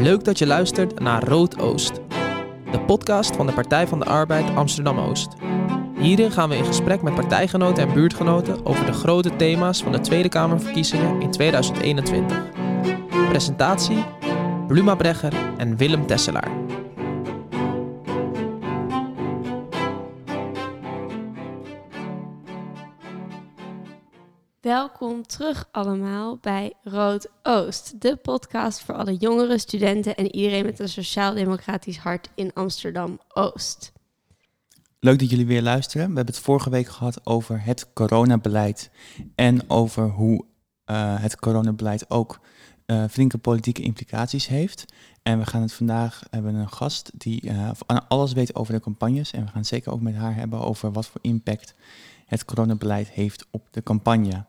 Leuk dat je luistert naar Rood Oost, de podcast van de Partij van de Arbeid Amsterdam Oost. Hierin gaan we in gesprek met partijgenoten en buurtgenoten over de grote thema's van de Tweede Kamerverkiezingen in 2021. Presentatie: Bluma Bregger en Willem Tesselaar. Welkom terug allemaal bij Rood Oost, de podcast voor alle jongere studenten en iedereen met een sociaal-democratisch hart in Amsterdam Oost. Leuk dat jullie weer luisteren. We hebben het vorige week gehad over het coronabeleid en over hoe uh, het coronabeleid ook uh, flinke politieke implicaties heeft. En we gaan het vandaag hebben een gast die uh, alles weet over de campagnes. En we gaan het zeker ook met haar hebben over wat voor impact het coronabeleid heeft op de campagne.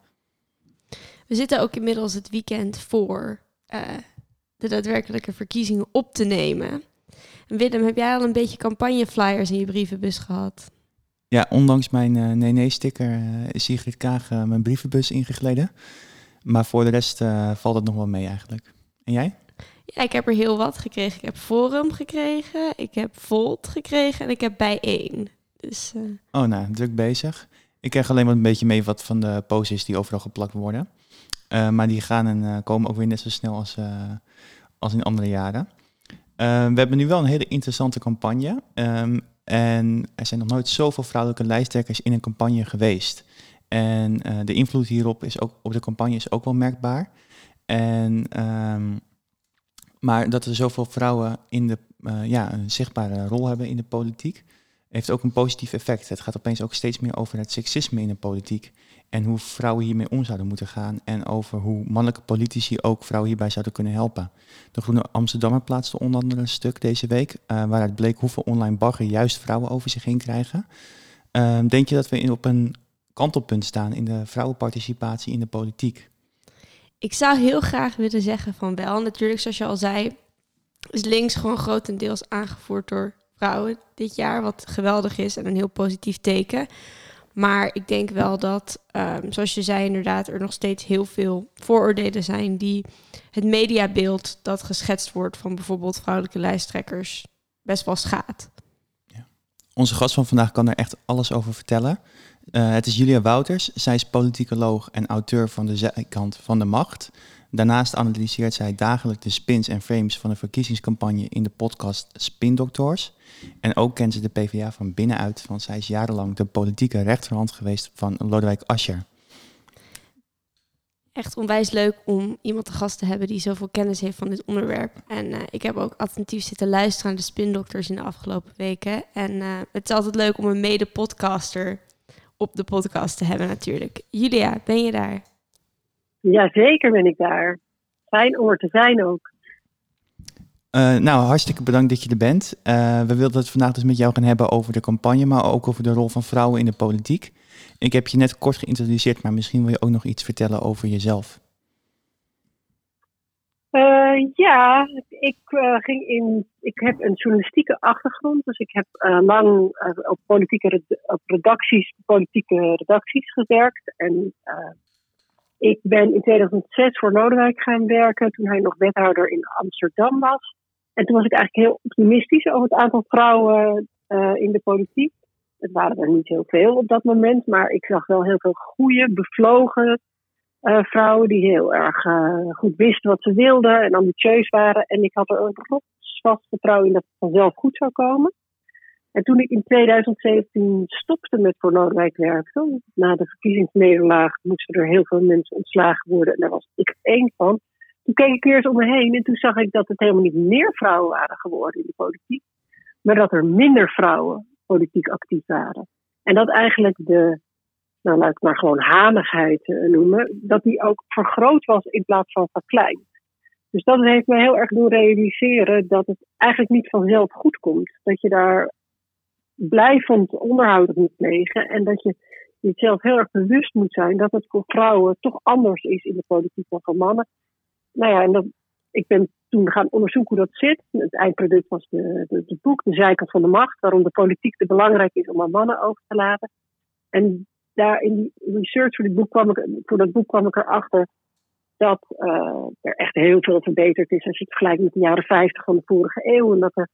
We zitten ook inmiddels het weekend voor uh, de daadwerkelijke verkiezingen op te nemen. En Willem, heb jij al een beetje campagneflyers in je brievenbus gehad? Ja, ondanks mijn uh, nee-nee-sticker uh, is Sigrid Kaag mijn brievenbus ingegleden. Maar voor de rest valt het nog wel mee eigenlijk. En jij? Ja, ik heb er heel wat gekregen. Ik heb Forum gekregen, ik heb Volt gekregen en ik heb Bijeen. Dus, Oh, nou, druk bezig. Ik krijg alleen maar een beetje mee wat van de posters die overal geplakt worden. Uh, maar die gaan en uh, komen ook weer net zo snel als, uh, als in andere jaren. we hebben nu wel een hele interessante campagne. Um, en er zijn nog nooit zoveel vrouwelijke lijsttrekkers in een campagne geweest. En de invloed hierop is ook, op de campagne is ook wel merkbaar. En, um, maar dat er zoveel vrouwen in de, ja, een zichtbare rol hebben in de politiek, heeft ook een positief effect. Het gaat opeens ook steeds meer over het seksisme in de politiek. En hoe vrouwen hiermee om zouden moeten gaan. En over hoe mannelijke politici ook vrouwen hierbij zouden kunnen helpen. De Groene Amsterdammer plaatste onder andere een stuk deze week. Uh, waaruit bleek hoeveel online bagger juist vrouwen over zich heen krijgen. Uh, denk je dat we in, op een kantelpunt staan in de vrouwenparticipatie in de politiek? Ik zou heel graag willen zeggen van wel. Natuurlijk, zoals je al zei, is links gewoon grotendeels aangevoerd door vrouwen dit jaar. Wat geweldig is en een heel positief teken. Maar ik denk wel dat, um, zoals je zei, inderdaad, er nog steeds heel veel vooroordelen zijn die het mediabeeld dat geschetst wordt van bijvoorbeeld vrouwelijke lijsttrekkers best wel schaadt. Ja. Onze gast van vandaag kan er echt alles over vertellen. Uh, het is Julia Wouters. Zij is politicoloog en auteur van De Zijkant van de Macht. Daarnaast analyseert zij dagelijks de spins en frames van de verkiezingscampagne in de podcast Spin Doctors. En ook kent ze de PvdA van binnenuit, want zij is jarenlang de politieke rechterhand geweest van Lodewijk Asscher. Echt onwijs leuk om iemand te gast te hebben die zoveel kennis heeft van dit onderwerp. En uh, ik heb ook attentief zitten luisteren naar de spindokters in de afgelopen weken. En uh, het is altijd leuk om een mede-podcaster op de podcast te hebben natuurlijk. Julia, ben je daar? Ja, zeker ben ik daar. Fijn om er te zijn ook. Uh, nou, hartstikke bedankt dat je er bent. Uh, we wilden het vandaag dus met jou gaan hebben over de campagne, maar ook over de rol van vrouwen in de politiek. Ik heb je net kort geïntroduceerd, maar misschien wil je ook nog iets vertellen over jezelf. Uh, ja, ik, ging in, ik heb een journalistieke achtergrond, dus ik heb lang op politieke op redacties, politieke redacties gewerkt. En ik ben in 2006 voor Lodewijk gaan werken, toen hij nog wethouder in Amsterdam was. En toen was ik eigenlijk heel optimistisch over het aantal vrouwen uh, in de politiek. Het waren er niet heel veel op dat moment, maar ik zag wel heel veel goede, bevlogen uh, vrouwen die heel erg uh, goed wisten wat ze wilden en ambitieus waren. En ik had er een rotsvast vertrouwen in dat het vanzelf goed zou komen. En toen ik in 2017 stopte met voor Noordwijk werken, na de verkiezingsnederlaag moesten er heel veel mensen ontslagen worden en daar was ik één van. Toen keek ik eens om me heen en toen zag ik dat het helemaal niet meer vrouwen waren geworden in de politiek, maar dat er minder vrouwen politiek actief waren. En dat eigenlijk de, nou laat ik maar gewoon hanigheid noemen, dat die ook vergroot was in plaats van verkleind. Dus dat heeft me heel erg doen realiseren dat het eigenlijk niet vanzelf goed komt. Dat je daar blijvend onderhoud moet plegen en dat je jezelf heel erg bewust moet zijn dat het voor vrouwen toch anders is in de politiek dan voor mannen nou ja, en ik ben toen gaan onderzoeken hoe dat zit. Het eindproduct was de, boek De Zijkant van de Macht, waarom de politiek te belangrijk is om aan mannen over te laten. En daar in die research voor, dit boek kwam ik, voor dat boek kwam ik erachter dat er echt heel veel verbeterd is als je het vergelijkt met de jaren 50 van de vorige eeuw. En dat er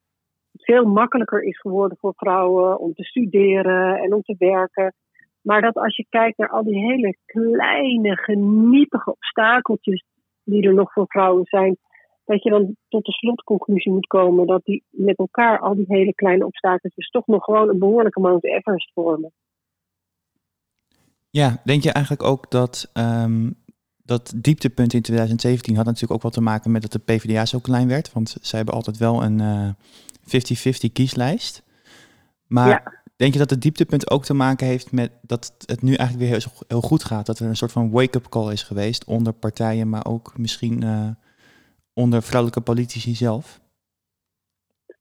veel makkelijker is geworden voor vrouwen om te studeren en om te werken. Maar dat als je kijkt naar al die hele kleine, geniepige obstakeltjes die er nog voor vrouwen zijn, dat je dan tot de slotconclusie moet komen dat die met elkaar, al die hele kleine obstakeltjes, toch nog gewoon een behoorlijke Mount Everest vormen. Ja, denk je eigenlijk ook dat ehm, dat dieptepunt in 2017 had natuurlijk ook wel te maken met dat de PvdA zo klein werd? Want zij hebben altijd wel een 50-50 uh, kieslijst. Maar denk je dat het dieptepunt ook te maken heeft met dat het nu eigenlijk weer heel, heel goed gaat? Dat er een soort van wake-up call is geweest onder partijen, maar ook misschien uh, onder vrouwelijke politici zelf?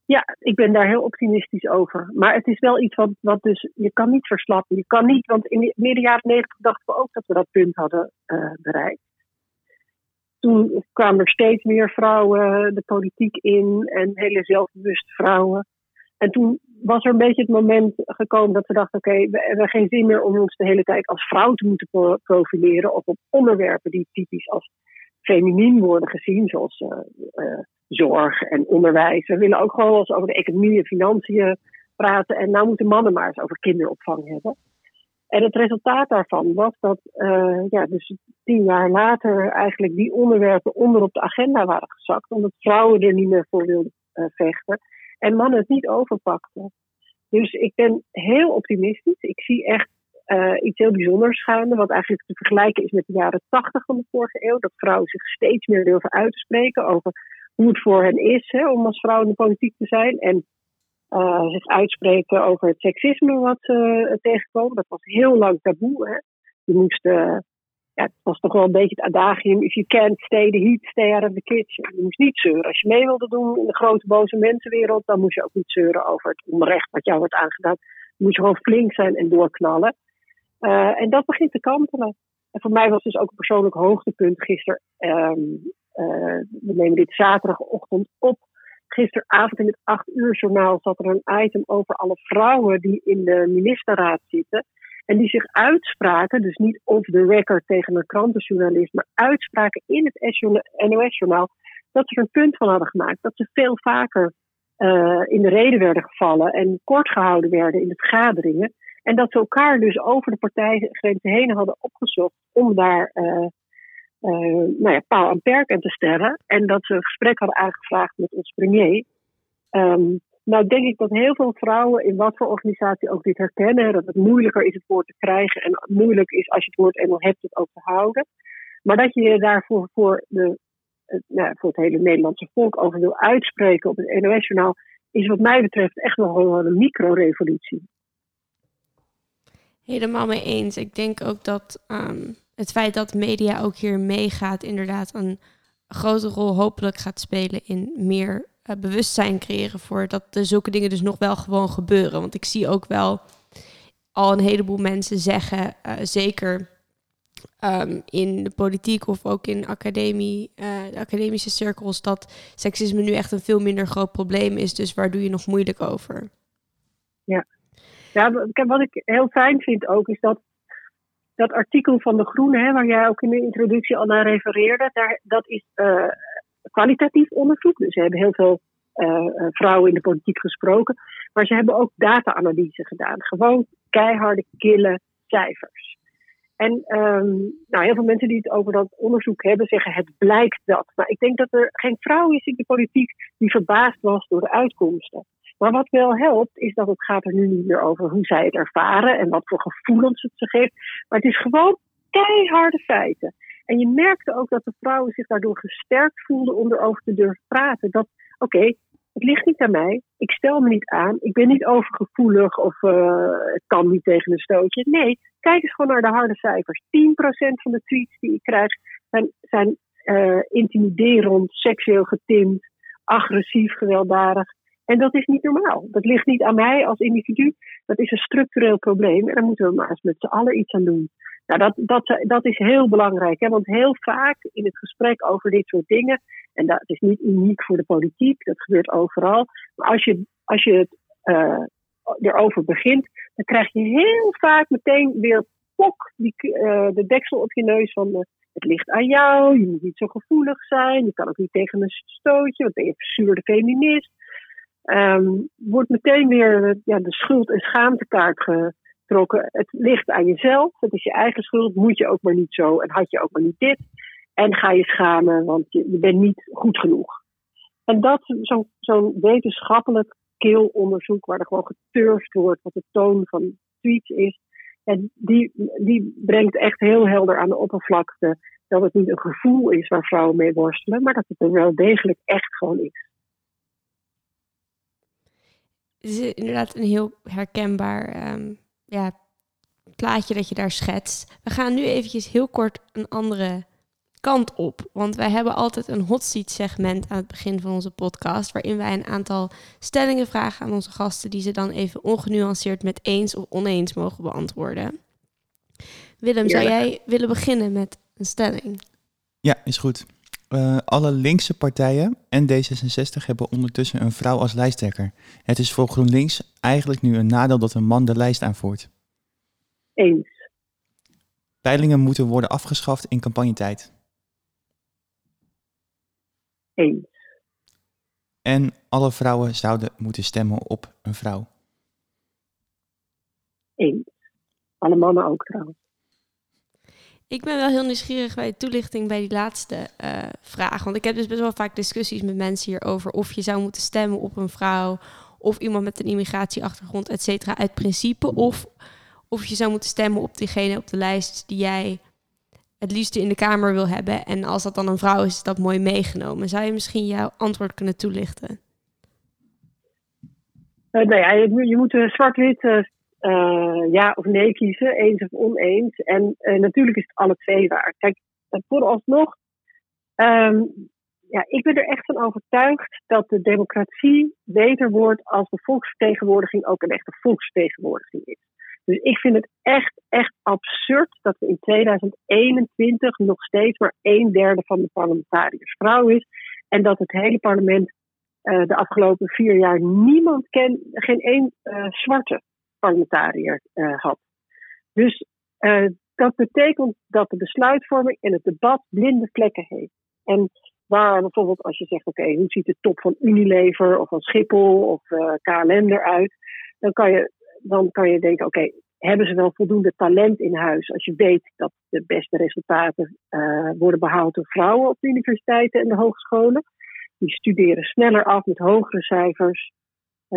Ja, ik ben daar heel optimistisch over. Maar het is wel iets wat, wat dus, je kan niet verslappen. Je kan niet, want in de midden jaren negentig dachten we ook dat we dat punt hadden uh, bereikt. Toen kwamen er steeds meer vrouwen de politiek in en hele zelfbewuste vrouwen. En toen was er een beetje het moment gekomen dat we dachten: oké, we hebben geen zin meer om ons de hele tijd als vrouw te moeten profileren of op onderwerpen die typisch als feminien worden gezien, zoals uh, uh, zorg en onderwijs. We willen ook gewoon eens over de economie en financiën praten. En nou moeten mannen maar eens over kinderopvang hebben. En het resultaat daarvan was dat, uh, ja, dus tien jaar later eigenlijk die onderwerpen onder op de agenda waren gezakt, omdat vrouwen er niet meer voor wilden vechten en mannen het niet overpakten. Dus ik ben heel optimistisch. Ik zie echt uh, iets heel bijzonders gaande, wat eigenlijk te vergelijken is met de jaren tachtig van de vorige eeuw. Dat vrouwen zich steeds meer durven uit te spreken over hoe het voor hen is hè, om als vrouw in de politiek te zijn. En uh, zich uitspreken over het seksisme wat ze uh, tegenkomen. Dat was heel lang taboe. Hè. Je moest, uh, ja, het was toch wel een beetje het adagium: if you can't stay the heat, stay out of the kitchen. Je moest niet zeuren. Als je mee wilde doen in de grote boze mensenwereld, dan moest je ook niet zeuren over het onrecht wat jou wordt aangedaan. Dan moest je gewoon flink zijn en doorknallen. En dat begint te kantelen. En voor mij was dus ook een persoonlijk hoogtepunt gisteren. Uh, we nemen dit zaterdagochtend op. Gisteravond in het 8 uur journaal zat er een item over alle vrouwen die in de ministerraad zitten. En die zich uitspraken, dus niet off the record tegen een krantenjournalist, maar uitspraken in het NOS-journaal. Dat ze er een punt van hadden gemaakt. Dat ze veel vaker uh, in de reden werden gevallen en kort gehouden werden in de vergaderingen. En dat ze elkaar dus over de partijgrenzen heen hadden opgezocht om daar uh, nou ja, paal en perk aan te stellen. En dat ze een gesprek hadden aangevraagd met ons premier. Um, nou denk ik dat heel veel vrouwen in wat voor organisatie ook dit herkennen. Dat het moeilijker is het woord te krijgen en moeilijk is als je het woord eenmaal hebt het ook te houden. Maar dat je je daarvoor voor, de, nou, voor het hele Nederlandse volk over wil uitspreken op het NOS-journaal, is wat mij betreft echt nog wel een micro-revolutie. Helemaal mee eens. Ik denk ook dat um, het feit dat media ook hier meegaat, inderdaad een grote rol hopelijk gaat spelen in meer uh, bewustzijn creëren voor dat de zulke dingen dus nog wel gewoon gebeuren. Want ik zie ook wel al een heleboel mensen zeggen, uh, zeker um, in de politiek of ook in academie, de academische cirkels, dat seksisme nu echt een veel minder groot probleem is. Dus waar doe je nog moeilijk over? Ja, ja, wat ik heel fijn vind ook, is dat dat artikel van De Groene, hè, waar jij ook in de introductie al naar refereerde, daar, dat is uh, kwalitatief onderzoek. Dus ze hebben heel veel uh, vrouwen in de politiek gesproken. Maar ze hebben ook data-analyse gedaan. Gewoon keiharde, kille cijfers. En um, nou, heel veel mensen die het over dat onderzoek hebben, zeggen het blijkt dat. Maar ik denk dat er geen vrouw is in de politiek die verbaasd was door de uitkomsten. Maar wat wel helpt, is dat het gaat er nu niet meer over hoe zij het ervaren en wat voor gevoelens het ze geeft. Maar het is gewoon keiharde feiten. En je merkte ook dat de vrouwen zich daardoor gesterkt voelden om erover te durven praten. Dat, oké, het ligt niet aan mij. Ik stel me niet aan. Ik ben niet overgevoelig of uh, het kan niet tegen een stootje. Nee, kijk eens gewoon naar de harde cijfers. 10% van de tweets die ik krijg zijn, uh, intimiderend, seksueel getint, agressief, gewelddadig. En dat is niet normaal. Dat ligt niet aan mij als individu. Dat is een structureel probleem. En daar moeten we maar eens met z'n allen iets aan doen. Nou, dat, dat, dat is heel belangrijk. Hè? Want heel vaak in het gesprek over dit soort dingen. En dat is niet uniek voor de politiek. Dat gebeurt overal. Maar als je, als je het uh, erover begint. Dan krijg je heel vaak meteen weer pok die, uh, de deksel op je neus van de het ligt aan jou, je moet niet zo gevoelig zijn, je kan ook niet tegen een stootje, want ben je verzuurde feminist. Um, wordt meteen weer ja, de schuld- en schaamtekaart getrokken. Het ligt aan jezelf, het is je eigen schuld, moet je ook maar niet zo en had je ook maar niet dit. En ga je schamen, want je, je bent niet goed genoeg. En dat, zo'n zo wetenschappelijk keelonderzoek, waar er gewoon geturfd wordt wat de toon van tweets is, en die, die brengt echt heel helder aan de oppervlakte dat het niet een gevoel is waar vrouwen mee worstelen, maar dat het er wel degelijk echt gewoon is. Het is inderdaad een heel herkenbaar um, ja, plaatje dat je daar schetst. We gaan nu eventjes heel kort een andere kant op. Want wij hebben altijd een hot seat segment aan het begin van onze podcast. Waarin wij een aantal stellingen vragen aan onze gasten. Die ze dan even ongenuanceerd met eens of oneens mogen beantwoorden. Willem, zou jij willen beginnen met een stelling? Ja, is goed. Uh, alle linkse partijen en D66 hebben ondertussen een vrouw als lijsttrekker. Het is voor GroenLinks eigenlijk nu een nadeel dat een man de lijst aanvoert. Eens. Peilingen moeten worden afgeschaft in campagnetijd. Eens. En alle vrouwen zouden moeten stemmen op een vrouw. Eens. Alle mannen ook trouwens. Ik ben wel heel nieuwsgierig bij de toelichting bij die laatste uh, vraag. Want ik heb dus best wel vaak discussies met mensen hierover of je zou moeten stemmen op een vrouw of iemand met een immigratieachtergrond, et cetera, uit principe. Of of je zou moeten stemmen op diegene op de lijst die jij het liefste in de Kamer wil hebben. En als dat dan een vrouw is, is dat mooi meegenomen. Zou je misschien jouw antwoord kunnen toelichten? Uh, nou ja, je, moet zwart-wit uh, ja of nee kiezen, eens of oneens. En natuurlijk is het alle twee waar. Kijk, vooralsnog, um, ja, ik ben er echt van overtuigd dat de democratie beter wordt als de volksvertegenwoordiging ook een echte volksvertegenwoordiging is. Dus ik vind het echt, echt absurd dat we in 2021 nog steeds maar een derde van de parlementariërs vrouw is. En dat het hele parlement de afgelopen vier jaar niemand kent, geen één zwarte parlementariër uh, had. Dus dat betekent dat de besluitvorming en het debat blinde vlekken heeft. En waar bijvoorbeeld als je zegt, oké, hoe ziet de top van Unilever of van Schiphol of KLM eruit? Dan kan je dan kan je denken, oké, hebben ze wel voldoende talent in huis? Als je weet dat de beste resultaten worden behaald door vrouwen op de universiteiten en de hogescholen. Die studeren sneller af met hogere cijfers,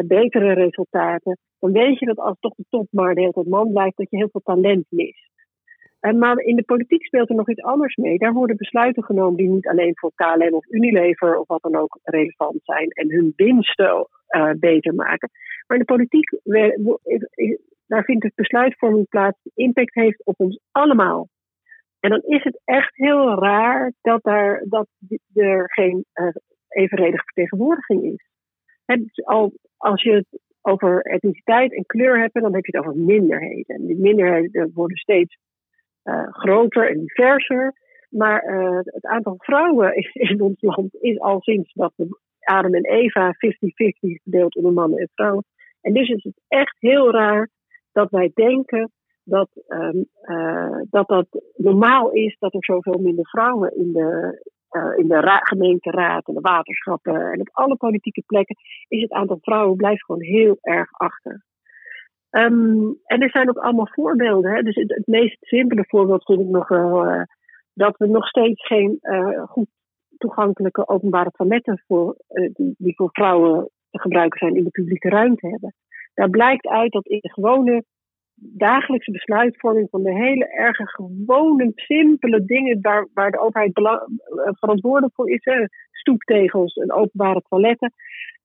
betere resultaten. Dan weet je dat als toch de top maar de hele tijd man blijft, dat je heel veel talent mist. Uh, maar in de politiek speelt er nog iets anders mee. Daar worden besluiten genomen die niet alleen voor KLM of Unilever of wat dan ook relevant zijn en hun winsten beter maken. Maar in de politiek, daar vindt het besluitvorming plaats die impact heeft op ons allemaal. En dan is het echt heel raar dat, daar, dat er geen evenredige vertegenwoordiging is. Dus al, als je het over etniciteit en kleur hebt, dan heb je het over minderheden. En die minderheden worden steeds uh, groter en diverser. Maar uh, het aantal vrouwen in ons land is al sinds dat Adam en Eva 50-50 verdeeld onder mannen en vrouwen, en dus is het echt heel raar dat wij denken dat, um, uh, dat dat normaal is dat er zoveel minder vrouwen in de, uh, in de ra gemeenteraad en de waterschappen en op alle politieke plekken is het aantal vrouwen blijft gewoon heel erg achter. Um, en er zijn ook allemaal voorbeelden. Hè? Dus het, meest simpele voorbeeld vind ik nog wel uh, dat we nog steeds geen goed toegankelijke openbare toiletten voor, die, die voor vrouwen te gebruiken zijn in de publieke ruimte hebben. Daar blijkt uit dat in de gewone dagelijkse besluitvorming van de hele erge gewone, simpele dingen waar, de overheid eh, verantwoordelijk voor is, hè, stoeptegels en openbare toiletten,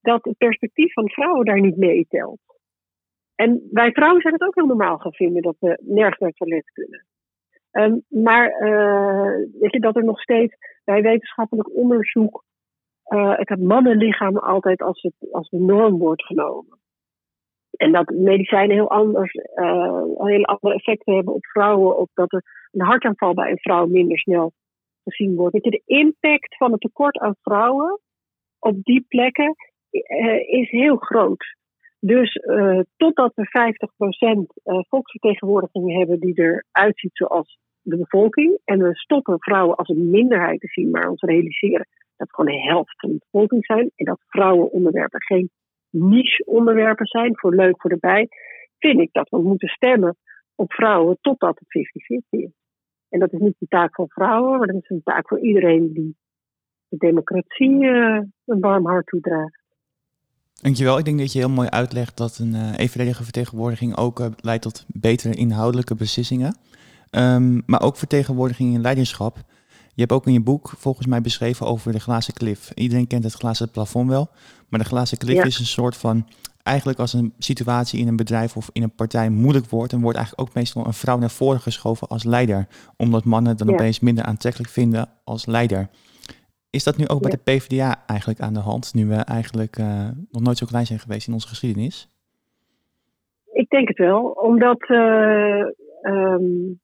dat het perspectief van vrouwen daar niet meetelt. En wij vrouwen zijn het ook heel normaal gaan vinden dat we nergens naar het toilet kunnen. Um, maar uh, weet je dat er nog steeds bij wetenschappelijk onderzoek uh, het mannenlichaam altijd als, het, als de norm wordt genomen. En dat medicijnen heel anders, uh, hele andere effecten hebben op vrouwen. Of dat er een hartaanval bij een vrouw minder snel gezien wordt. Je, de impact van het tekort aan vrouwen op die plekken uh, is heel groot. Dus uh, totdat we 50% volksvertegenwoordiging hebben die eruit ziet zoals de bevolking. En we stoppen vrouwen als een minderheid te zien, maar ons realiseren dat gewoon de helft van de bevolking zijn. En dat vrouwenonderwerpen geen niche-onderwerpen zijn voor leuk voor erbij. Vind ik dat we moeten stemmen op vrouwen totdat het 50-50 is. En dat is niet de taak van vrouwen, maar dat is een taak voor iedereen die de democratie uh, een warm hart toedraagt. Dankjewel. Ik denk dat je heel mooi uitlegt dat een uh, evenredige vertegenwoordiging ook uh, leidt tot betere inhoudelijke beslissingen. Um, maar ook vertegenwoordiging in leiderschap. Je hebt ook in je boek volgens mij beschreven over de glazen klif. Iedereen kent het glazen plafond wel, maar de glazen klif ja. is een soort van eigenlijk als een situatie in een bedrijf of in een partij moeilijk wordt, dan wordt eigenlijk ook meestal een vrouw naar voren geschoven als leider, omdat mannen dan ja. opeens minder aantrekkelijk vinden als leider. Is dat nu ook bij de PvdA eigenlijk aan de hand, nu we eigenlijk uh, nog nooit zo klein zijn geweest in onze geschiedenis? Ik denk het wel, omdat. Uh, um,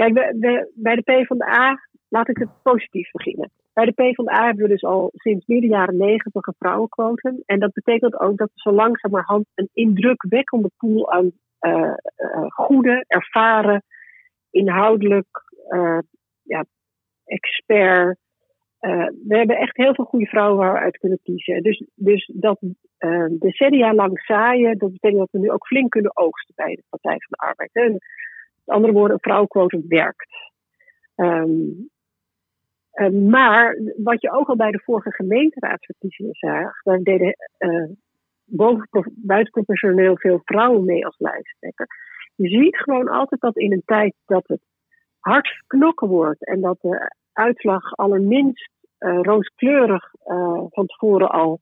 kijk, de, bij de PvdA, laat ik het positief beginnen. Bij de PvdA hebben we dus al sinds midden jaren negentig een vrouwenquotum. En dat betekent ook dat we zo langzamerhand een indrukwekkende pool aan uh, uh, goede, ervaren, inhoudelijk ja, expert we hebben echt heel veel goede vrouwen waar we uit kunnen kiezen. Dus, dus dat decennia lang zaaien, dat betekent dat we nu ook flink kunnen oogsten bij de Partij van de Arbeid. Andere woorden, een vrouwenquotum werkt. Um, uh, maar wat je ook al bij de vorige gemeenteraadsverkiezingen zag, daar deden boven, buitenproportioneel veel vrouwen mee als lijsttrekker. Je ziet gewoon altijd dat in een tijd dat het hard knokken wordt en dat de uitslag allerminst uh, rooskleurig uh, van tevoren al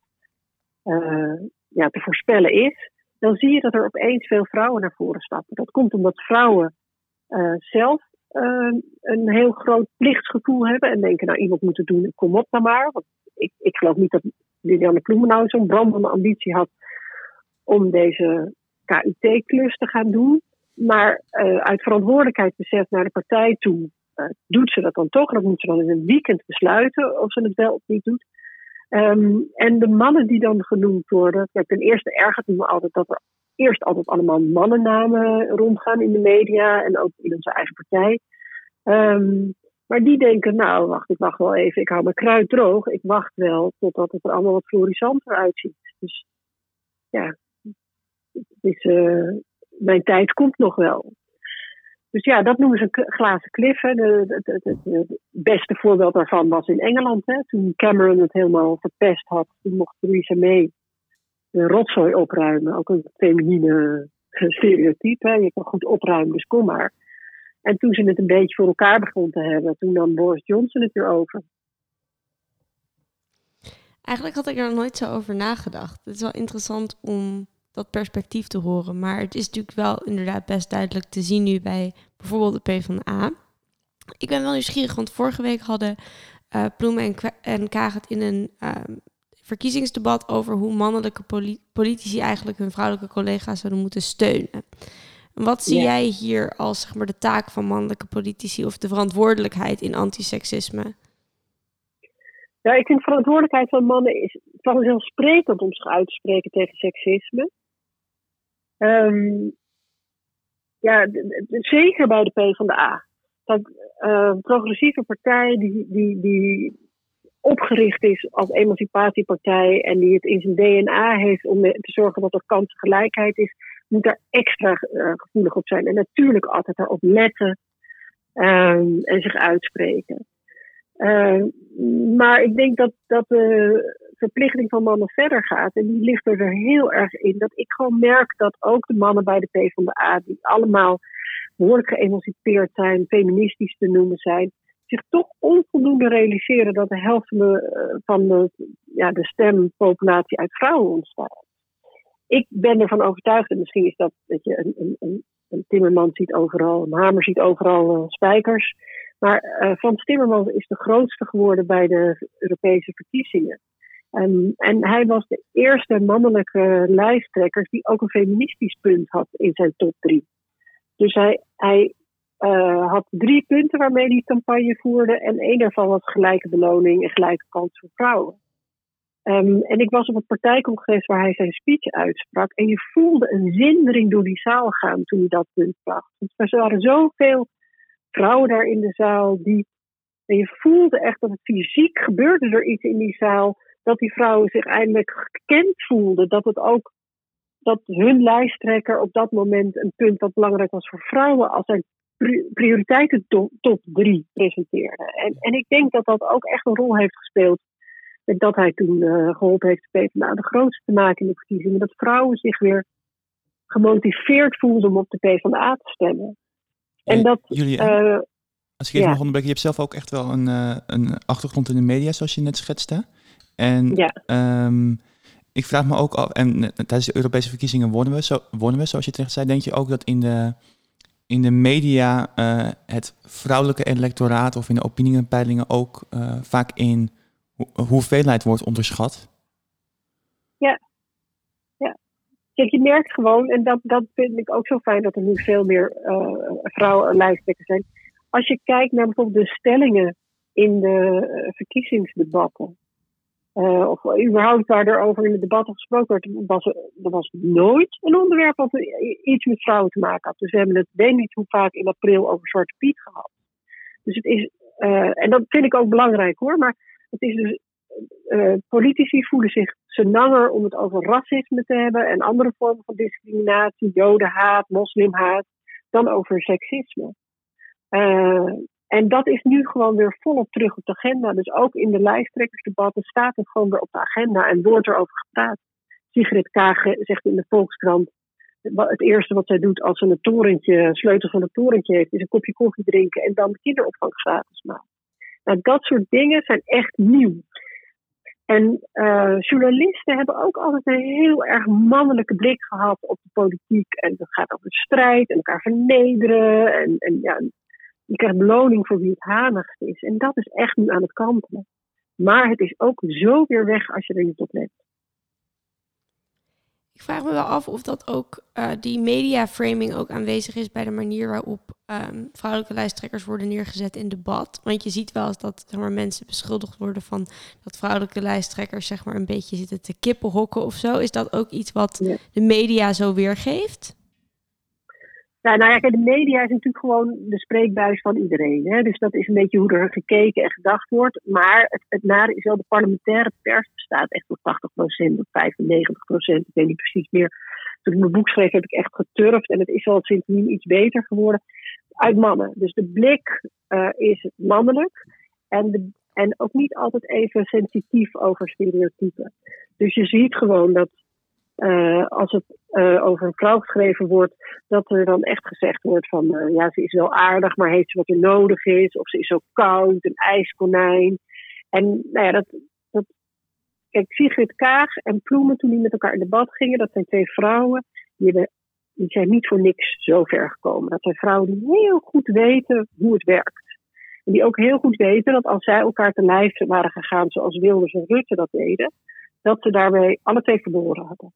uh, ja, te voorspellen is, dan zie je dat er opeens veel vrouwen naar voren stappen. Dat komt omdat vrouwen zelf een heel groot plichtsgevoel hebben en denken, nou iemand moet het doen, kom op dan maar. Want ik, ik geloof niet dat Liliane Ploemen nou zo'n brandende ambitie had om deze KUT-klus te gaan doen. Maar uit verantwoordelijkheidsbesef naar de partij toe uh, doet ze dat dan toch. Dat moet ze dan in een weekend besluiten of ze het wel of niet doet. Um, en de mannen die dan genoemd worden. Kijk, ten eerste ergert me altijd dat er eerst altijd allemaal mannennamen rondgaan in de media en ook in onze eigen partij. Um, maar die denken, nou, wacht, ik wacht wel even, ik hou mijn kruid droog. Ik wacht wel totdat het er allemaal wat florissanter uitziet. Dus ja, is, uh, mijn tijd komt nog wel. Dus ja, dat noemen ze een glazen klif. Het beste voorbeeld daarvan was in Engeland. Hè. Toen Cameron het helemaal verpest had, toen mocht Theresa May de rotzooi opruimen. Ook een feminine stereotype. Hè. Je kan goed opruimen, dus kom maar. En toen ze het een beetje voor elkaar begon te hebben, toen nam Boris Johnson het weer over. Eigenlijk had ik er nooit zo over nagedacht. Het is wel interessant om dat perspectief te horen. Maar het is natuurlijk wel inderdaad best duidelijk te zien nu bij bijvoorbeeld de PvdA. Ik ben wel nieuwsgierig, want vorige week hadden uh, Ploemen en, en in een uh, verkiezingsdebat over hoe mannelijke politici eigenlijk hun vrouwelijke collega's zouden moeten steunen. Wat zie jij hier als zeg maar, de taak van mannelijke politici of de verantwoordelijkheid in antiseksisme? Ja, ik vind verantwoordelijkheid van mannen is vanzelfsprekend om zich uit te spreken tegen seksisme. Um, ja, zeker bij de PvdA. Dat uh, progressieve partij die, die, die opgericht is als emancipatiepartij en die het in zijn DNA heeft om te zorgen dat er kansengelijkheid is, moet daar extra uh, gevoelig op zijn. En natuurlijk altijd erop letten um, en zich uitspreken. Uh, maar ik denk dat, dat de verplichting van mannen verder gaat. En die ligt er heel erg in. Dat ik gewoon merk dat ook de mannen bij de PvdA, die allemaal behoorlijk geëmancipeerd zijn, feministisch te noemen zijn, zich toch onvoldoende realiseren dat de helft van de, eh, van de, ja, de stempopulatie uit vrouwen ontstaat. Ik ben ervan overtuigd, en misschien is dat, dat je een, een, een timmerman ziet overal, een hamer ziet overal uh, spijkers. Maar uh, Frans Timmermans is de grootste geworden bij de Europese verkiezingen. Um, en hij was de eerste mannelijke lijsttrekker die ook een feministisch punt had in zijn top drie. Dus hij, hij uh, had drie punten waarmee hij campagne voerde. En één daarvan was gelijke beloning en gelijke kans voor vrouwen. Um, en ik was op het partijcongres waar hij zijn speech uitsprak. En je voelde een zindering door die zaal gaan toen hij dat punt bracht. Want er waren zoveel vrouwen daar in de zaal die. En je voelde echt dat het fysiek gebeurde er iets in die zaal. Dat die vrouwen zich eindelijk gekend voelden. Dat het ook. Dat hun lijsttrekker op dat moment een punt dat belangrijk was voor vrouwen. als zijn prioriteiten top drie presenteerde. En, en ik denk dat dat ook echt een rol heeft gespeeld. Dat hij toen uh, geholpen heeft de PvdA de grootste te maken in de verkiezingen. Dat vrouwen zich weer gemotiveerd voelden om op de PvdA te stemmen. En dat, Julia, uh, als ik even ja. nog onderbreek, je hebt zelf ook echt wel een, uh, een achtergrond in de media, zoals je net schetste. En ja. um, ik vraag me ook af, en tijdens de Europese verkiezingen wonnen we, zo, wonnen we, zoals je terecht zei, denk je ook dat in de in de media uh, het vrouwelijke electoraat of in de opiniepeilingen ook uh, vaak in ho hoeveelheid wordt onderschat? Ja. ja. Kijk, je merkt gewoon, en dat, dat vind ik ook zo fijn dat er nu veel meer uh, vrouwen lijsttrekkers zijn. Als je kijkt naar bijvoorbeeld de stellingen in de verkiezingsdebatten. Uh, of überhaupt waar er over in het debat gesproken werd, was er was nooit een onderwerp dat iets met vrouwen te maken had. Dus we hebben het weet niet hoe vaak in april over Zwarte Piet gehad. Dus het is, uh, en dat vind ik ook belangrijk hoor, maar het is dus, uh, politici voelen zich senanger om het over racisme te hebben en andere vormen van discriminatie, jodenhaat, moslimhaat, dan over seksisme. En dat is nu gewoon weer volop terug op de agenda. Dus ook in de lijsttrekkersdebatten staat het gewoon weer op de agenda en wordt er over gepraat. Sigrid Kaag zegt in de Volkskrant. Het eerste wat zij doet als ze een torentje, sleutel van het torentje heeft, is een kopje koffie drinken en dan de kinderopvang gratis maken. Nou, dat soort dingen zijn echt nieuw. En uh, journalisten hebben ook altijd een heel erg mannelijke blik gehad op de politiek. En dat gaat over strijd en elkaar vernederen. En, en ja, je krijgt beloning voor wie het hanigst is. En dat is echt nu aan het kantelen. Maar het is ook zo weer weg als je er niet op let. Ik vraag me wel af of dat ook uh, die mediaframing ook aanwezig is bij de manier waarop um, vrouwelijke lijsttrekkers worden neergezet in debat. Want je ziet wel eens dat zeg maar, mensen beschuldigd worden van dat vrouwelijke lijsttrekkers zeg maar, een beetje zitten te kippenhokken of zo. Is dat ook iets wat ja. de media zo weergeeft? Nou ja, de media is natuurlijk gewoon de spreekbuis van iedereen. Hè? Dus dat is een beetje hoe er gekeken en gedacht wordt. Maar het, het nare is wel, de parlementaire pers bestaat echt tot 80% of 95%. Ik weet niet precies meer. Toen ik mijn boek schreef heb ik echt geturfd. En het is al sindsdien iets beter geworden. Uit mannen. Dus de blik uh, is mannelijk. En, en ook niet altijd even sensitief over stereotypen. Dus je ziet gewoon dat uh, als het uh, over een vrouw geschreven wordt, dat er dan echt gezegd wordt van uh, ja, ze is wel aardig, maar heeft ze wat er nodig is, of ze is zo koud, een ijskonijn. En nou ja, dat, dat kijk, Sigrid Kaag en Ploemen, toen die met elkaar in debat gingen, dat zijn twee vrouwen, die zijn niet voor niks zo ver gekomen. Dat zijn vrouwen die heel goed weten hoe het werkt. En die ook heel goed weten dat als zij elkaar te lijf waren gegaan, zoals Wilders en Rutte dat deden, dat ze daarmee alle twee verloren hadden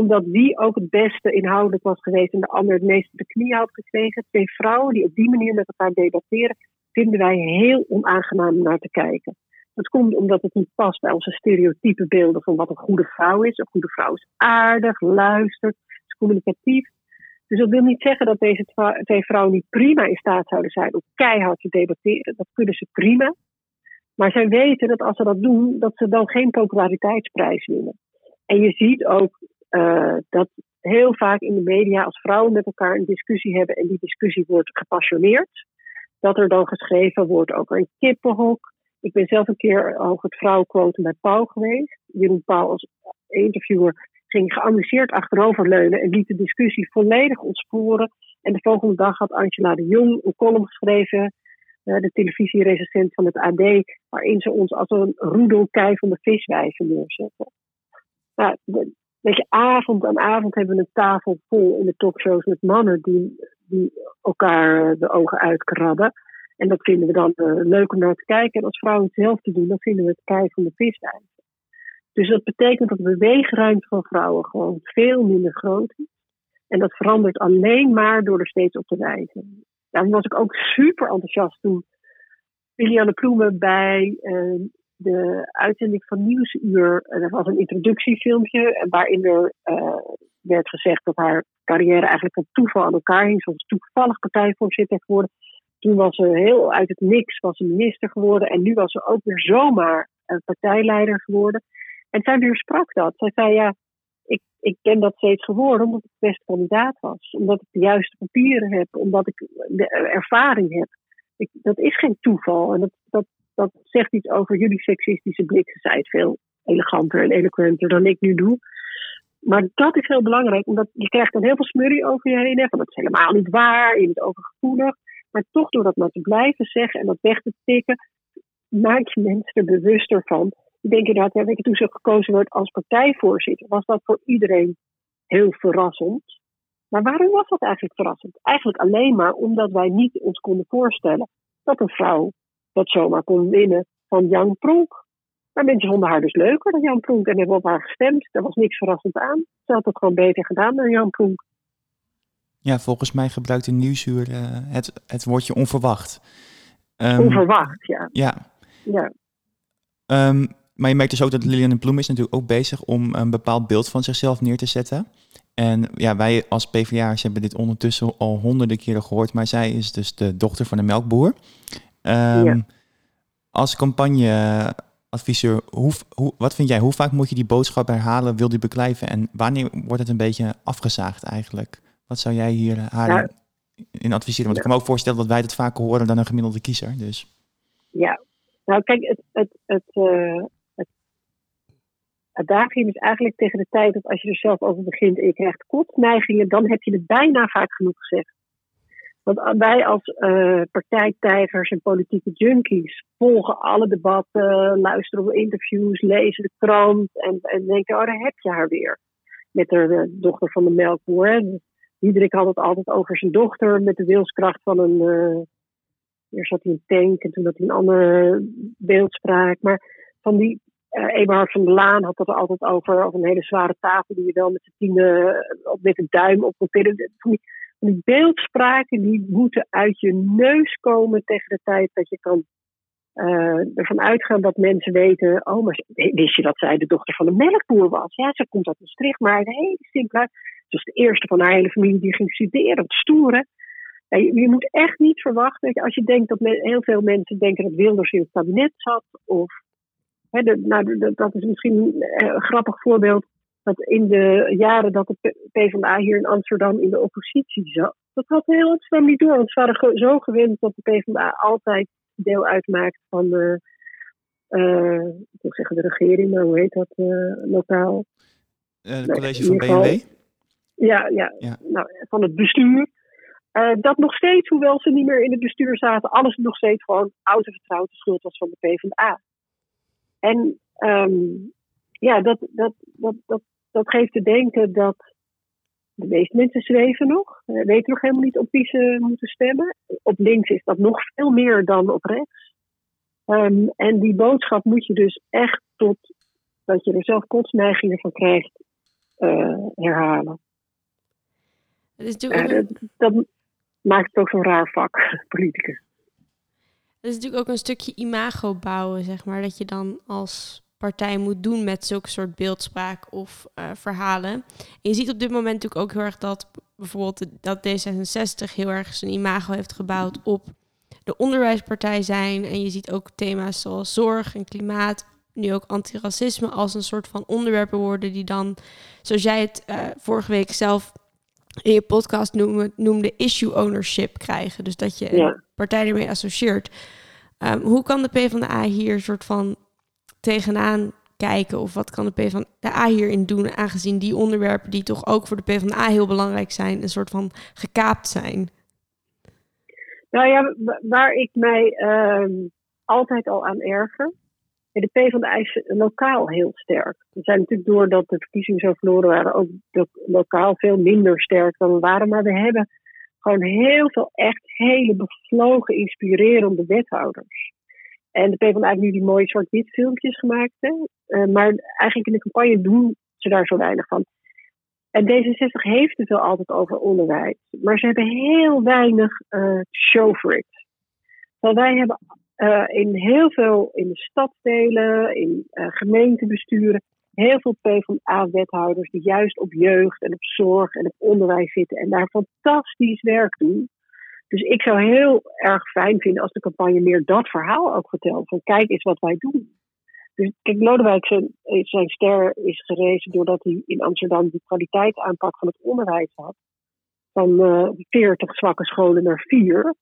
omdat wie ook het beste inhoudelijk was geweest en de ander het meeste de knie had gekregen. Twee vrouwen die op die manier met elkaar debatteren, vinden wij heel onaangenaam naar te kijken. Dat komt omdat het niet past bij onze stereotype beelden van wat een goede vrouw is. Een goede vrouw is aardig, luistert, is communicatief. Dus dat wil niet zeggen dat deze twee vrouwen niet prima in staat zouden zijn om keihard te debatteren. Dat kunnen ze prima. Maar zij weten dat als ze dat doen, dat ze dan geen populariteitsprijs winnen. En je ziet ook uh, dat heel vaak in de media, als vrouwen met elkaar een discussie hebben en die discussie wordt gepassioneerd, dat er dan geschreven wordt over een kippenhok. Ik ben zelf een keer over het vrouwenquotum bij Pauw geweest. Jeroen Pauw als interviewer ging geamuseerd achteroverleunen en liet de discussie volledig ontsporen. En de volgende dag had Angela de Jong een column geschreven, uh, de televisierecensent van het AD, waarin ze ons als een roedelkei van de viswijven neerzetten. Nou, Weet je, avond aan avond hebben we een tafel vol in de talkshows met mannen die, die elkaar de ogen uitkrabben. En dat vinden we dan uh, leuk om naar te kijken. En als vrouwen hetzelfde doen, dan vinden we het kei van de viswijze. Dus dat betekent dat de beweegruimte van vrouwen gewoon veel minder groot is. En dat verandert alleen maar door er steeds op te wijzen. Daarom was ik ook super enthousiast toen Liliane Ploemen bij uh, de uitzending van Nieuwsuur. Er was een introductiefilmpje waarin er uh, werd gezegd dat haar carrière eigenlijk een toeval aan elkaar hing. Ze was toevallig partijvoorzitter geworden. Toen was ze heel uit het niks was ze minister geworden. En nu was ze ook weer zomaar uh, partijleider geworden. En zij weersprak dat. Zij zei, ja, ik, ik ben dat steeds geworden omdat ik de beste kandidaat was. Omdat ik de juiste papieren heb. Omdat ik de ervaring heb. Ik, dat is geen toeval. En dat, dat, dat zegt iets over jullie seksistische blik. Ze zei het veel eleganter en eloquenter dan ik nu doe. Maar dat is heel belangrijk, omdat je krijgt dan heel veel smurrie over je heen. Hè, van dat is helemaal niet waar, je bent overgevoelig. Maar toch door dat maar te blijven zeggen en dat weg te tikken, maak je mensen er bewuster van. Ik denk inderdaad, ja, je, toen ze gekozen wordt als partijvoorzitter, was dat voor iedereen heel verrassend. Maar waarom was dat eigenlijk verrassend? Eigenlijk alleen maar omdat wij niet ons konden voorstellen dat een vrouw dat zomaar kon winnen van Jan Pronk. Maar mensen vonden haar dus leuker dan Jan Pronk en hebben op haar gestemd. Daar was niks verrassend aan. Ze had het gewoon beter gedaan dan Jan Pronk. Ja, volgens mij gebruikte Nieuwsuur uh, het, het woordje onverwacht. Um, onverwacht, ja. Ja. ja. Um, maar je merkt dus ook dat Lilian Bloem is natuurlijk ook bezig om een bepaald beeld van zichzelf neer te zetten. En ja, wij als PvdA'ers hebben dit ondertussen al honderden keren gehoord, maar zij is dus de dochter van een melkboer. Um, ja. Als campagneadviseur, hoe, hoe, wat vind jij, hoe vaak moet je die boodschap herhalen, wil die beklijven en wanneer wordt het een beetje afgezaagd eigenlijk? Wat zou jij hier haar ja. in adviseren? Want ik kan me ook voorstellen dat wij het vaker horen dan een gemiddelde kiezer. Dus. Ja, nou kijk, het, het, het, uh, het adagium is eigenlijk tegen de tijd dat als je er zelf over begint en je krijgt kotneigingen, dan heb je het bijna vaak genoeg gezegd. Want wij als uh, partijtijgers en politieke junkies volgen alle debatten, luisteren op interviews, lezen de krant en, en denken, oh daar heb je haar weer. Met de dochter van de melkboer. Diederik had het altijd over zijn dochter met de wilskracht van een. Uh, eerst had hij een tank en toen had hij een andere beeldspraak. Maar van die. Uh, Eberhard van der Laan had het er altijd over, over een hele zware tafel die je dan met tienen op met duim op moet tillen. Die beeldspraken die moeten uit je neus komen tegen de tijd dat je kan uh, ervan uitgaan dat mensen weten, oh, maar wist je dat zij de dochter van een melkboer was? Ja, ze komt uit Maastricht, maar een hele simpele. Ze was de eerste van haar hele familie die ging studeren, wat stoere. Ja, je, moet echt niet verwachten, als je denkt dat heel veel mensen denken dat Wilders in het kabinet zat, of, hè, nou, dat is misschien een grappig voorbeeld, dat in de jaren dat de PvdA hier in Amsterdam in de oppositie zat, dat had heel Amsterdam niet door, want ze waren zo gewend dat de PvdA altijd deel uitmaakt van de, uh, ik wil zeggen de regering, maar hoe heet dat uh, lokaal? Het college van BMW? Ja, ja, ja. Nou, van het bestuur. Uh, dat nog steeds, hoewel ze niet meer in het bestuur zaten, alles nog steeds gewoon oud en vertrouwd de schuld was van de PvdA. En um, ja, dat, dat, dat, dat, dat geeft te denken dat de meeste mensen zweven nog, weten nog helemaal niet op wie ze moeten stemmen. Op links is dat nog veel meer dan op rechts. Um, en die boodschap moet je dus echt tot dat je er zelf kotsneigingen van krijgt uh, herhalen. Dat, is natuurlijk ja, dat, dat, maakt het ook zo'n raar vak, politicus. Het is natuurlijk ook een stukje imago bouwen, zeg maar. Dat je dan als partij moet doen met zulke soort beeldspraak of uh, verhalen. En je ziet op dit moment natuurlijk ook heel erg dat bijvoorbeeld dat D66 heel erg zijn imago heeft gebouwd op de onderwijspartij zijn. En je ziet ook thema's zoals zorg en klimaat, nu ook antiracisme als een soort van onderwerpen worden die dan, zoals jij het uh, vorige week zelf in je podcast noemde, noemde issue ownership krijgen. Dus dat je Ja. een partij ermee associeert. Um, hoe kan de PvdA hier soort van tegenaan kijken? Of wat kan de PvdA hierin doen, aangezien die onderwerpen die toch ook voor de PvdA heel belangrijk zijn, een soort van gekaapt zijn? Nou ja, wa- waar ik mij ehm, altijd al aan erger. De PvdA is lokaal heel sterk. We zijn natuurlijk doordat de verkiezingen zo verloren waren, ook lo- lokaal veel minder sterk dan we waren. Maar we hebben gewoon heel veel echt hele bevlogen, inspirerende wethouders. En de PvdA heeft nu die mooie zwart-wit filmpjes gemaakt. Hè? Eh, maar eigenlijk in de campagne doen ze daar zo weinig van. En D66 heeft het wel altijd over onderwijs. Maar ze hebben heel weinig eh, show for it. Terwijl wij hebben eh, in heel veel, in de stadsdelen, in gemeentebesturen, heel veel PvdA-wethouders die juist op jeugd en op zorg en op onderwijs zitten en daar fantastisch werk doen. Dus ik zou heel erg fijn vinden als de campagne meer dat verhaal ook vertelt. Van kijk eens wat wij doen. Dus kijk, Lodewijk zijn, zijn ster is gerezen doordat hij in Amsterdam de kwaliteitsaanpak van het onderwijs had. Van uh, 40 zwakke scholen naar 4.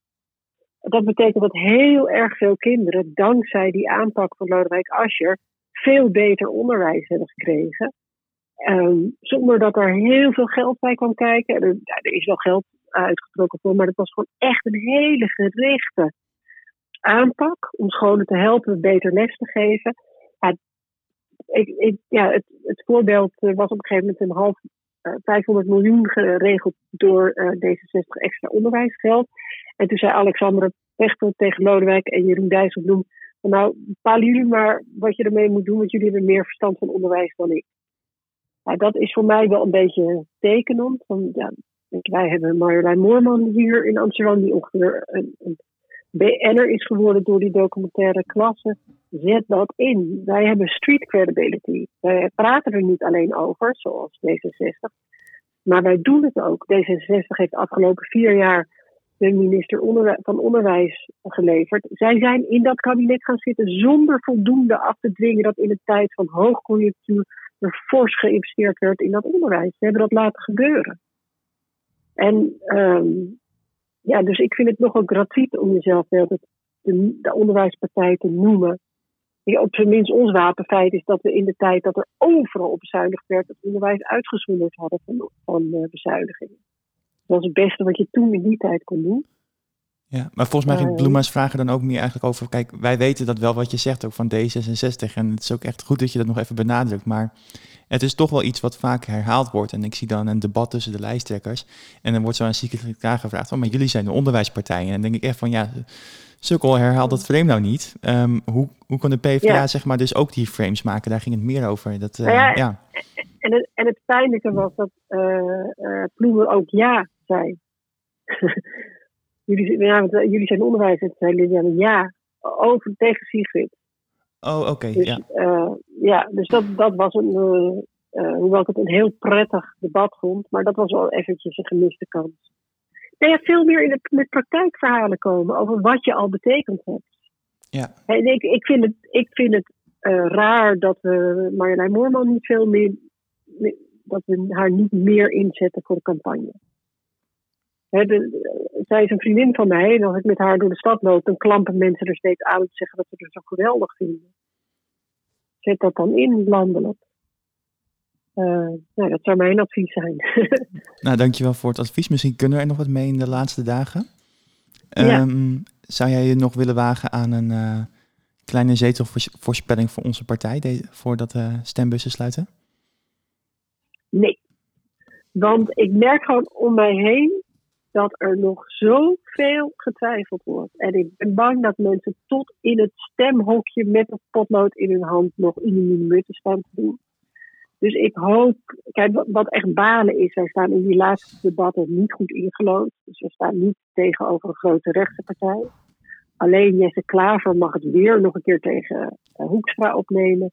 Dat betekent dat heel erg veel kinderen, dankzij die aanpak van Lodewijk Asscher, veel beter onderwijs hebben gekregen. Um, zonder dat er heel veel geld bij kwam kijken. Er, er, is wel geld uitgetrokken voor, maar het was gewoon echt een hele gerichte aanpak om scholen te helpen beter les te geven. Ja, ik, ja, het, het, voorbeeld eh, was op een gegeven moment een half uh, eh, 500 miljoen geregeld door uh, D66 extra onderwijsgeld. En toen zei Alexander Pechtel tegen Lodewijk en Jeroen Dijsselbloem nou, bepalen jullie maar wat je ermee moet doen, want jullie hebben meer verstand van onderwijs dan ik. Ja, dat is voor mij wel een beetje tekenend. Want, ja, wij hebben Marjolein Moorman hier in Amsterdam, die ongeveer een, een BN'er is geworden door die documentaire klasse. Zet dat in. Wij hebben street credibility. Wij praten er niet alleen over, zoals D66, maar wij doen het ook. D66 heeft de afgelopen vier jaar de minister van Onderwijs geleverd. Zij zijn in dat kabinet gaan zitten zonder voldoende af te dwingen dat in een tijd van hoogconjunctuur er fors geïnvesteerd werd in dat onderwijs. Ze hebben dat laten gebeuren. En um, ja, dus ik vind het nogal gratuit om jezelf de, de, de onderwijspartij te noemen. Op zijn minst ons wapenfeit is dat we in de tijd dat er overal bezuinigd werd, het onderwijs uitgezonderd hadden van, van uh, bezuinigingen. Dat was het beste wat je toen in die tijd kon doen. Ja, maar volgens mij ging uh, Bloema's vragen dan ook meer eigenlijk over... Kijk, wij weten dat wel wat je zegt ook van D66. En het is ook echt goed dat je dat nog even benadrukt. Maar het is toch wel iets wat vaak herhaald wordt. En ik zie dan een debat tussen de lijsttrekkers. En dan wordt zo aan secretaris gevraagd... Oh, maar jullie zijn de onderwijspartij. En dan denk ik echt van ja... Sukkel, herhaal dat frame nou niet. Um, hoe, hoe kon de PvdA ja. zeg maar dus ook die frames maken? Daar ging het meer over. Dat, uh, ja, ja. En, het, en het pijnlijke was dat uh, Ploemen ook ja zei. jullie, ja, want, jullie zijn onderwijs. En zei Liliane ja, over tegen Sigrid. Oh, oké, okay, dus, ja. Uh, ja, dus dat, dat was een, uh, hoewel ik het een heel prettig debat vond, maar dat was wel eventjes een gemiste kans. Nee, ja, veel meer in de met praktijkverhalen komen over wat je al betekend hebt. Ja. En ik, ik vind het, ik vind het raar dat we Marjolein Moorman niet veel meer, dat we haar niet meer inzetten voor de campagne. He, de, zij is een vriendin van mij en als ik met haar door de stad loop, dan klampen mensen er steeds aan te zeggen dat ze het zo geweldig vinden. Zet dat dan in landelijk. Uh, nou, dat zou mijn advies zijn. nou, dankjewel voor het advies. Misschien kunnen we er nog wat mee in de laatste dagen. Ja. Um, zou jij je nog willen wagen aan een uh, kleine zetelvoorspelling voor onze partij, de, voordat de uh, stembussen sluiten? Nee. Want ik merk gewoon om mij heen dat er nog zoveel getwijfeld wordt. En ik ben bang dat mensen tot in het stemhokje met een potlood in hun hand nog te staan te doen. Dus ik hoop, kijk, wat echt balen is, wij staan in die laatste debatten niet goed ingelood. Dus we staan niet tegenover een grote rechtse partij. Alleen Jesse Klaver mag het weer nog een keer tegen uh, Hoekstra opnemen.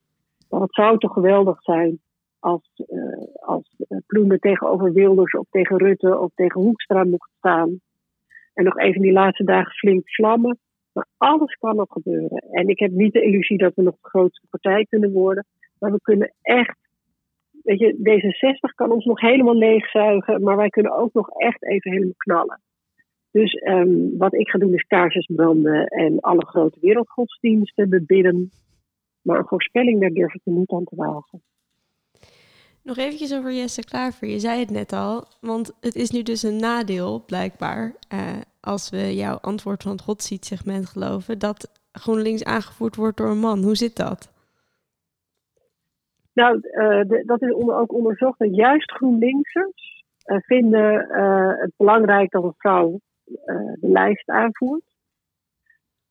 Maar het zou toch geweldig zijn als, uh, als Ploemen tegenover Wilders of tegen Rutte of tegen Hoekstra mocht staan. En nog even die laatste dagen flink vlammen. Maar alles kan nog gebeuren. En ik heb niet de illusie dat we nog de grootste partij kunnen worden. Maar we kunnen echt. Weet je, D66 kan ons nog helemaal leegzuigen. Maar wij kunnen ook nog echt even helemaal knallen. Dus um, wat ik ga doen is kaarsjes branden en alle grote wereldgodsdiensten bebidden. Maar een voorspelling, daar durf ik er niet aan te wagen. Nog eventjes over Jesse Klaver. Je zei het net al, want het is nu dus een nadeel, blijkbaar, uh, als we jouw antwoord van het Godziet segment geloven, dat GroenLinks aangevoerd wordt door een man. Hoe zit dat? Nou, de, dat is onder, ook onderzocht. Dat juist GroenLinksers uh, vinden het belangrijk dat een vrouw de lijst aanvoert.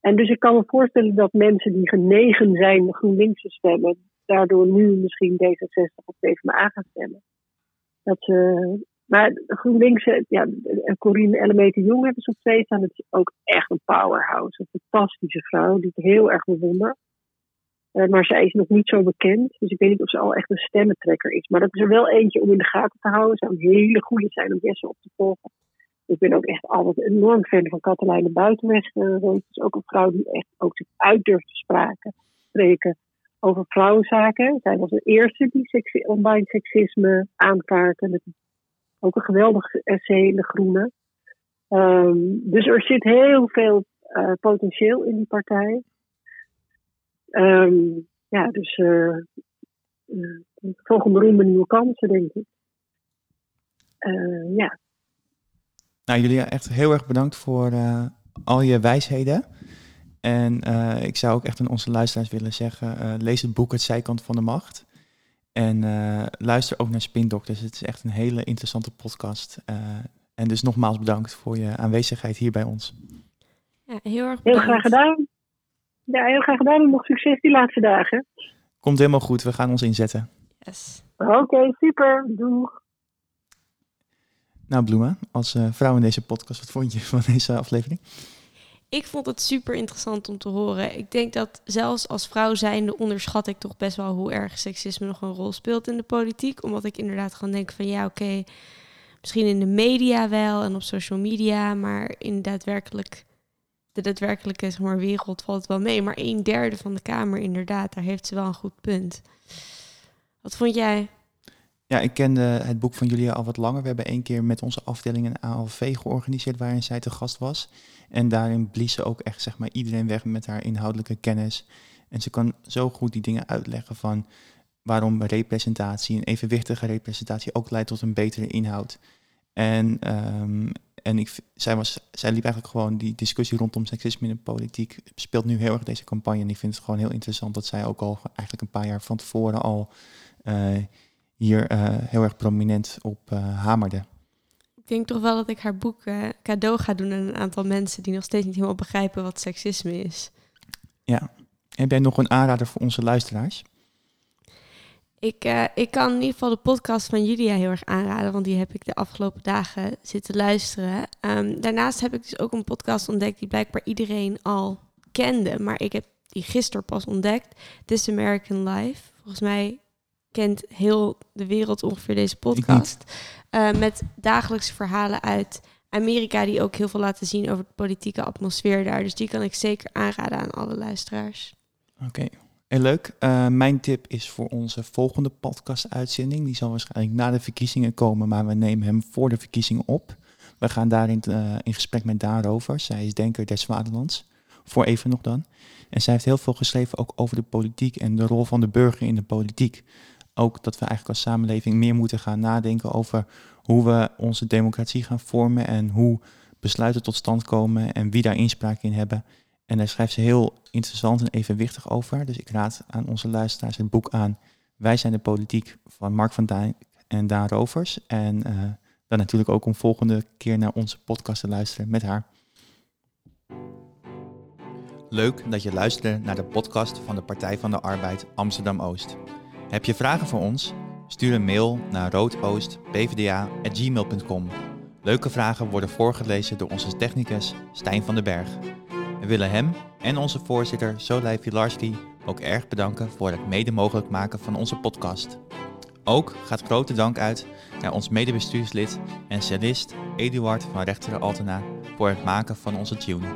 En dus ik kan me voorstellen dat mensen die genegen zijn GroenLinks te stemmen, daardoor nu misschien D66 of PvdA gaan stemmen. Dat, uh, maar GroenLinks, eh, ja, Corine Ellemeter Jong hebben ze op twee staan. Het is ook echt een powerhouse. Een fantastische vrouw die ik heel erg bewonder. Uh, maar zij is nog niet zo bekend. Dus ik weet niet of ze al echt een stemmentrekker is. Maar dat is er wel eentje om in de gaten te houden. Zou een hele goede zijn om Jesse op te volgen. ik ben ook echt altijd enorm fan van Katelijne Buitenweg. Uh, is ook een vrouw die echt ook zich uit durft te spreken over vrouwenzaken. Zij was de eerste die online seksisme aankaartte. Met ook een geweldig essay in De Groene. Um, dus er zit heel veel uh, potentieel in die partij. Um, ja, dus uh, uh, volgende ronde nieuwe kansen, denk ik. ja. Nou, jullie echt heel erg bedankt voor al je wijsheden. En uh, ik zou ook echt aan onze luisteraars willen zeggen, uh, lees het boek Het Zijkant van de Macht. En uh, luister ook naar Spindokters. Het is echt een hele interessante podcast. en dus nogmaals bedankt voor je aanwezigheid hier bij ons. Ja, heel erg bedankt. Heel graag gedaan. Ja, heel graag gedaan en nog succes die laatste dagen. Komt helemaal goed, we gaan ons inzetten. Yes. Oké, okay, super. Doeg. Nou, Bloema, als vrouw in deze podcast, wat vond je van deze aflevering? Ik vond het super interessant om te horen. Ik denk dat zelfs als vrouw zijnde onderschat ik toch best wel hoe erg seksisme nog een rol speelt in de politiek. Omdat ik inderdaad gewoon denk van ja, oké, misschien in de media wel en op social media, maar in daadwerkelijk, de daadwerkelijke zeg wereld valt het wel mee. Maar een derde van de Kamer inderdaad, daar heeft ze wel een goed punt. Wat vond jij? Ja, ik kende het boek van Julia al wat langer. We hebben één keer met onze afdeling een ALV georganiseerd waarin zij te gast was. En daarin blies ze ook echt zeg maar, iedereen weg met haar inhoudelijke kennis. En ze kan zo goed die dingen uitleggen van waarom representatie, een evenwichtige representatie, ook leidt tot een betere inhoud. En, um, en ik, zij, was, zij liep eigenlijk gewoon die discussie rondom seksisme in de politiek, speelt nu heel erg deze campagne. En ik vind het gewoon heel interessant dat zij ook al eigenlijk een paar jaar van tevoren al uh, hier uh, heel erg prominent op uh, hamerde denk toch wel dat ik haar boek uh, cadeau ga doen aan een aantal mensen die nog steeds niet helemaal begrijpen wat seksisme is. Ja. Heb jij nog een aanrader voor onze luisteraars? Ik, ik kan in ieder geval de podcast van Julia heel erg aanraden, want die heb ik de afgelopen dagen zitten luisteren. Um, daarnaast heb ik dus ook een podcast ontdekt die blijkbaar iedereen al kende, maar ik heb die gisteren pas ontdekt. This American Life. Volgens mij kent heel de wereld ongeveer deze podcast. Uh, met dagelijkse verhalen uit Amerika, die ook heel veel laten zien over de politieke atmosfeer daar. Dus die kan ik zeker aanraden aan alle luisteraars. Oké, okay. heel leuk. Uh, mijn tip is voor onze volgende podcast-uitzending. Die zal waarschijnlijk na de verkiezingen komen, maar we nemen hem voor de verkiezingen op. We gaan daarin uh, in gesprek met daarover. Zij is denker des vaderlands. Voor even nog dan. En zij heeft heel veel geschreven ook over de politiek en de rol van de burger in de politiek ook dat we eigenlijk als samenleving meer moeten gaan nadenken over hoe we onze democratie gaan vormen en hoe besluiten tot stand komen en wie daar inspraak in hebben. En daar schrijft ze heel interessant en evenwichtig over. Dus ik raad aan onze luisteraars het boek aan Wij zijn de politiek van Mark van Dijk en Daan Rovers. En uh, dan natuurlijk ook om volgende keer naar onze podcast te luisteren met haar. Leuk dat je luisterde naar de podcast van de Partij van de Arbeid Amsterdam Oost. Heb je vragen voor ons? Stuur een mail naar roodoostpvda.gmail.com. Leuke vragen worden voorgelezen door onze technicus Stijn van den Berg. We willen hem en onze voorzitter Solej Filarski ook erg bedanken voor het mede mogelijk maken van onze podcast. Ook gaat grote dank uit naar ons medebestuurslid en cellist Eduard van Rechteren Altena voor het maken van onze tune.